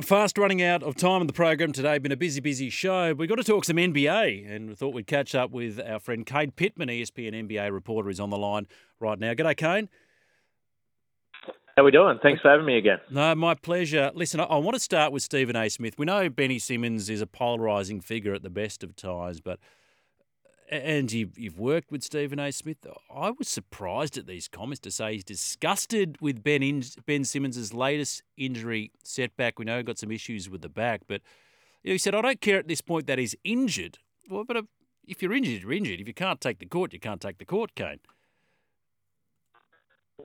Fast running out of time in the program today. Been a busy, busy show. We've got to talk some NBA, and we thought we'd catch up with our friend Kane Pitman, ESPN NBA reporter, is on the line right now. G'day, Kane. How are we doing? Thanks for having me again. No, my pleasure. Listen, I, I want to start with Stephen A. Smith. We know Benny Simmons is a polarising figure at the best of times, but and you've, you've worked with Stephen A. Smith. I was surprised at these comments to say he's disgusted with Ben in, Ben Simmons' latest injury setback. We know he got some issues with the back, but he said, I don't care at this point that he's injured. Well, but uh, if you're injured, you're injured. If you can't take the court, you can't take the court, Kane.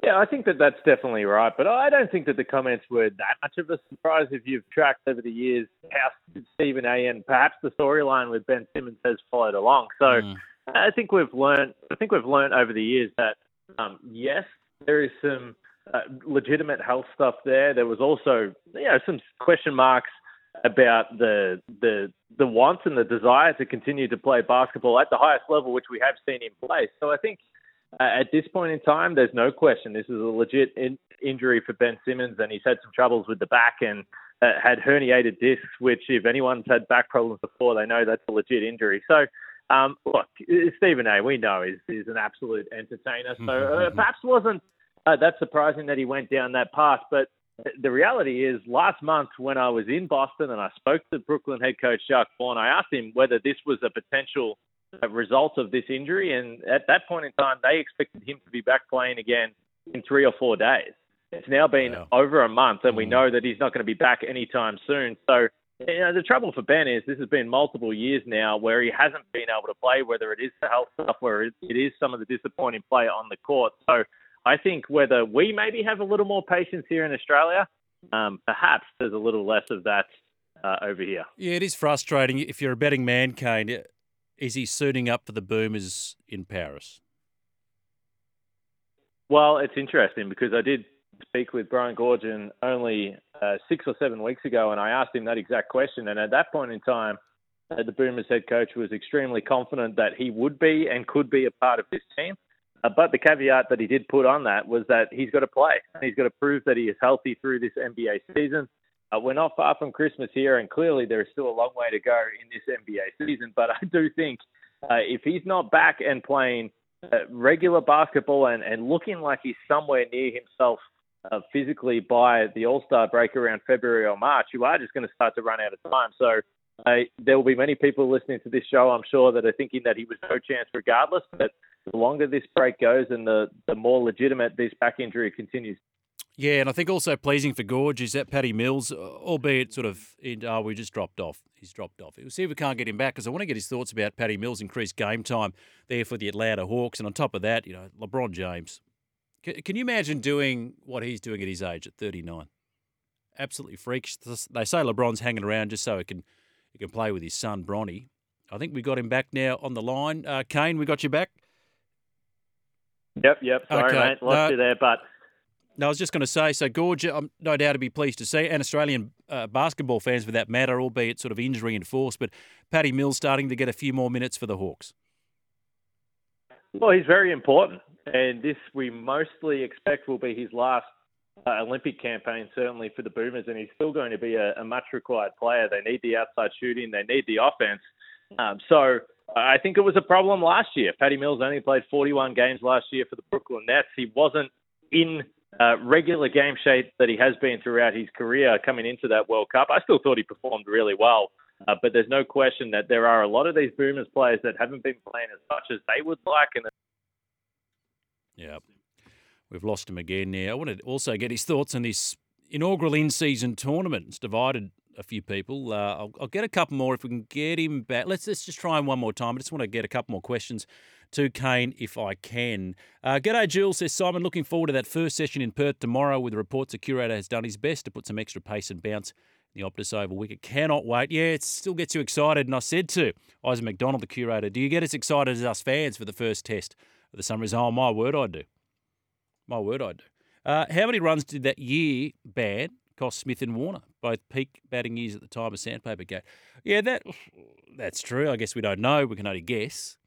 Yeah, I think that that's definitely right, but I don't think that the comments were that much of a surprise if you've tracked over the years how Stephen A. and perhaps the storyline with Ben Simmons has followed along. So mm. I think we've learned. I think we've learned over the years that um, yes, there is some uh, legitimate health stuff there. There was also you know some question marks about the the the wants and the desire to continue to play basketball at the highest level, which we have seen in place. So I think at this point in time, there's no question this is a legit in- injury for Ben Simmons, and he's had some troubles with the back and uh, had herniated discs, which if anyone's had back problems before, they know that's a legit injury. So, um, look, Stephen A. We know is is an absolute entertainer, so uh, mm-hmm. perhaps wasn't uh, that surprising that he went down that path, but. The reality is, last month when I was in Boston and I spoke to Brooklyn head coach Jacque Vaughn, I asked him whether this was a potential result of this injury. And at that point in time, they expected him to be back playing again in three or four days. It's now been wow. over a month, and we mm. know that he's not going to be back anytime soon. So, you know, the trouble for Ben is this has been multiple years now where he hasn't been able to play, whether it is the health stuff, where it is some of the disappointing play on the court. So, I think whether we maybe have a little more patience here in Australia, um, perhaps there's a little less of that uh, over here. Yeah, it is frustrating if you're a betting man, Kane is he suiting up for the Boomers in Paris? Well, it's interesting because I did speak with Brian Goorjian only uh, six or seven weeks ago, and I asked him that exact question. And at that point in time, uh, the Boomers head coach was extremely confident that he would be and could be a part of this team. Uh, but the caveat that he did put on that was that he's got to play. and He's got to prove that he is healthy through this NBA season. Uh, we're not far from Christmas here, and clearly there is still a long way to go in this NBA season. But I do think uh, if he's not back and playing uh, regular basketball and, and looking like he's somewhere near himself uh, physically by the All Star break around February or March, you are just going to start to run out of time. So uh, there will be many people listening to this show, I'm sure, that are thinking that he was no chance regardless. But the longer this break goes and the, the more legitimate this back injury continues yeah, and I think also pleasing for Goorj is that Paddy Mills, uh, albeit sort of, in, oh, we just dropped off. He's dropped off. We'll see if we can't get him back because I want to get his thoughts about Paddy Mills' increased game time there for the Atlanta Hawks. And on top of that, you know, LeBron James. Can, can you imagine doing what he's doing at his age at 39? Absolutely freaks. They say LeBron's hanging around just so he can he can play with his son Bronny. I think we got him back now on the line. Uh, Kane, we got you back. Yep, yep. Sorry, okay. mate, lost you there, but no, I was just going to say, so Goorj, I'm no doubt to be pleased to see, and Australian uh, basketball fans for that matter, albeit sort of injury enforced, but Paddy Mills starting to get a few more minutes for the Hawks. Well, he's very important, and this we mostly expect will be his last uh, Olympic campaign, certainly for the Boomers, and he's still going to be a, a much required player. They need the outside shooting, they need the offense. Um, so I think it was a problem last year. Paddy Mills only played 41 games last year for the Brooklyn Nets. He wasn't in uh, regular game shape that he has been throughout his career coming into that World Cup. I still thought he performed really well, uh, but there's no question that there are a lot of these Boomers players that haven't been playing as much as they would like. And yeah, we've lost him again now. I want to also get his thoughts on this inaugural in-season tournament. It's divided a few people. Uh, I'll, I'll, get a couple more if we can get him back. Let's, let's just try him one more time. I just want to get a couple more questions to Kane if I can. Uh, G'day, Jules, says Simon. Looking forward to that first session in Perth tomorrow with reports the curator has done his best to put some extra pace and bounce in the Optus Oval wicket. Cannot wait. Yeah, it still gets you excited. And I said to Isaac McDonald, the curator, do you get as excited as us fans for the first test of the Sunrise? Oh, my word, I do. My word, I do. Uh, how many runs did that year ban cost Smith and Warner, both peak batting years at the time of Sandpaper Gate? Yeah, that that's true. I guess we don't know. We can only guess.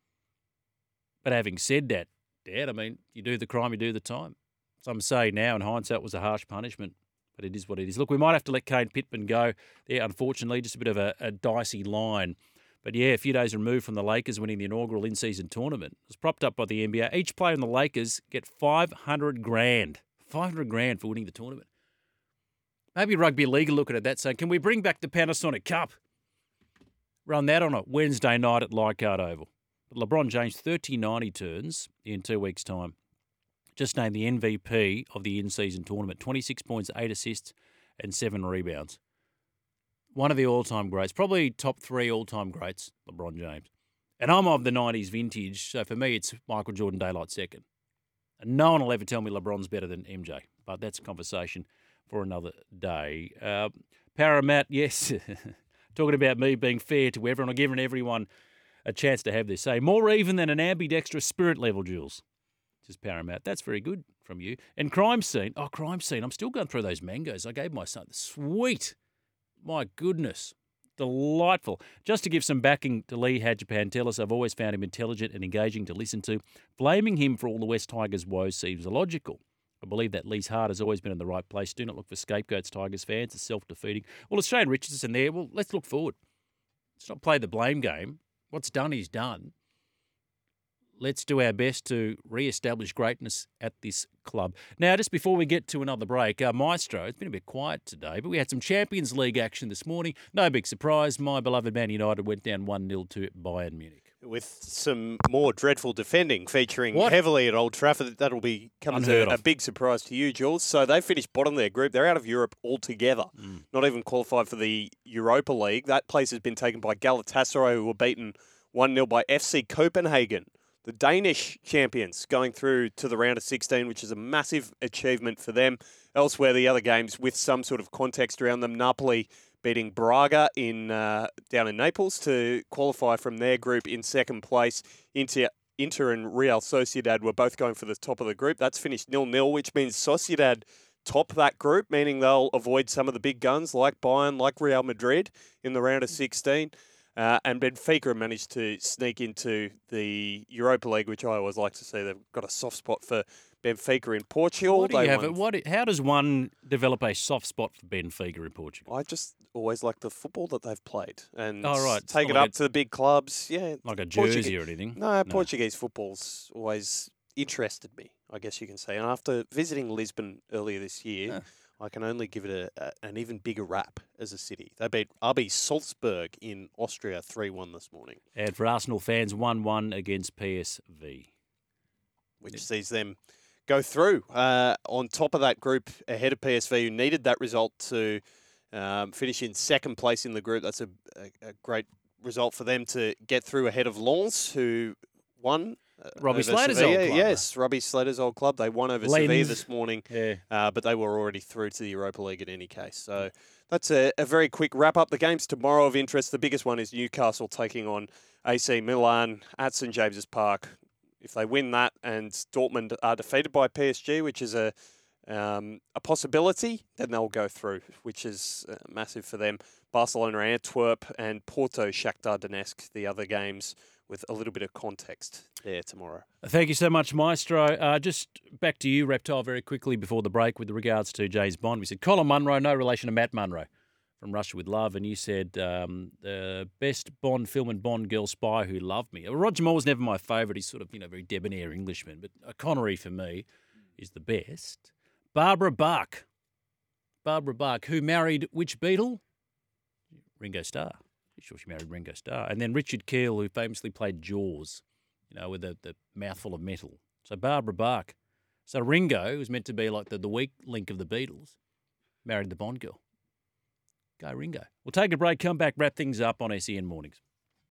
But having said that, Dad, I mean, you do the crime, you do the time. Some say now, in hindsight, it was a harsh punishment, but it is what it is. Look, we might have to let Kane Pitman go there, unfortunately, just a bit of a, a dicey line. But yeah, a few days removed from the Lakers winning the inaugural in-season tournament, it was propped up by the NBA. Each player in the Lakers get 500 grand, 500 grand for winning the tournament. Maybe rugby league are looking at that saying, can we bring back the Panasonic Cup? Run that on a Wednesday night at Leichhardt Oval. LeBron James, 39 he turns in two weeks' time. Just named the MVP of the in season tournament 26 points, 8 assists, and 7 rebounds. One of the all time greats, probably top three all time greats, LeBron James. And I'm of the 90s vintage, so for me, it's Michael Jordan Daylight second. And no one will ever tell me LeBron's better than MJ, but that's a conversation for another day. Uh, yes, talking about me being fair to everyone, I've given everyone a chance to have this say. More even than an ambidextrous spirit level, Jules. Just paramount. That's very good from you. And crime scene. Oh, crime scene. I'm still going through those mangoes. I gave my son. Sweet. My goodness. Delightful. Just to give some backing to Lee Hagipantelis, I've always found him intelligent and engaging to listen to. Blaming him for all the Wests Tigers' woes seems illogical. I believe that Lee's heart has always been in the right place. Do not look for scapegoats, Tigers fans. It's self defeating. Well, it's Shane Richardson there. Well, let's look forward. Let's not play the blame game. What's done is done. Let's do our best to re-establish greatness at this club. Now, just before we get to another break, uh, Maestro, it's been a bit quiet today, but we had some Champions League action this morning. No big surprise. My beloved Man United went down 1-0 to Bayern Munich with some more dreadful defending featuring what? heavily at Old Trafford. That'll be coming as a, a, big surprise to you, Jules. So they finished bottom of their group. They're out of Europe altogether. Mm. Not even qualified for the Europa League. That place has been taken by Galatasaray, who were beaten 1 0 by FC Copenhagen. The Danish champions going through to the round of 16, which is a massive achievement for them. Elsewhere, the other games with some sort of context around them. Napoli beating Braga in uh, down in Naples to qualify from their group in second place. Inter, Inter and Real Sociedad were both going for the top of the group. That's finished nil-nil, which means Sociedad top that group, meaning they'll avoid some of the big guns like Bayern, like Real Madrid in the round of 16. Uh, and Benfica managed to sneak into the Europa League, which I always like to see. They've got a soft spot for Benfica in Portugal. What do you have it? What? How does one develop a soft spot for Benfica in Portugal? I just always like the football that they've played and oh, right. take it like up to the big clubs. Yeah, like a jersey or anything. No, no, Portuguese football's always interested me. I guess you can say. And after visiting Lisbon earlier this year. Yeah I can only give it a, a, an even bigger rap as a city. They beat RB Salzburg in Austria 3 1 this morning. And for Arsenal fans, 1 1 against PSV. Which yeah. sees them go through uh, on top of that group ahead of PSV, who needed that result to um, finish in second place in the group. That's a, a, a great result for them to get through ahead of Lens, who won Robbie Slater's Sevilla. old club. Yes, Robbie Slater's old club. They won over Sevilla this morning, yeah. Uh, but they were already through to the Europa League in any case. So that's a, a, very quick wrap up. The games tomorrow of interest. The biggest one is Newcastle taking on AC Milan at St James's Park. If they win that and Dortmund are defeated by PSG, which is a um, a possibility, then they'll go through, which is uh, massive for them. Barcelona, Antwerp, and Porto, Shakhtar Donetsk, the other games with a little bit of context there tomorrow. Thank you so much, Maestro. Uh, just back to you, Reptile, very quickly before the break with regards to James Bond. We said Colin Munro, no relation to Matt Monro from Russia with Love, and you said um, the best Bond film and Bond girl spy who loved me. Roger Moore was never my favourite. He's sort of you know very debonair Englishman, but Connery for me is the best. Barbara Bach. Barbara Bach, who married which Beatle? Ringo Starr. Sure, she married Ringo Starr. And then Richard Kiel, who famously played Jaws, you know, with the, the mouthful of metal. So Barbara Bach. So Ringo, who's meant to be like the, the weak link of the Beatles, married the Bond girl. Go Ringo. We'll take a break, come back, wrap things up on SEN Mornings.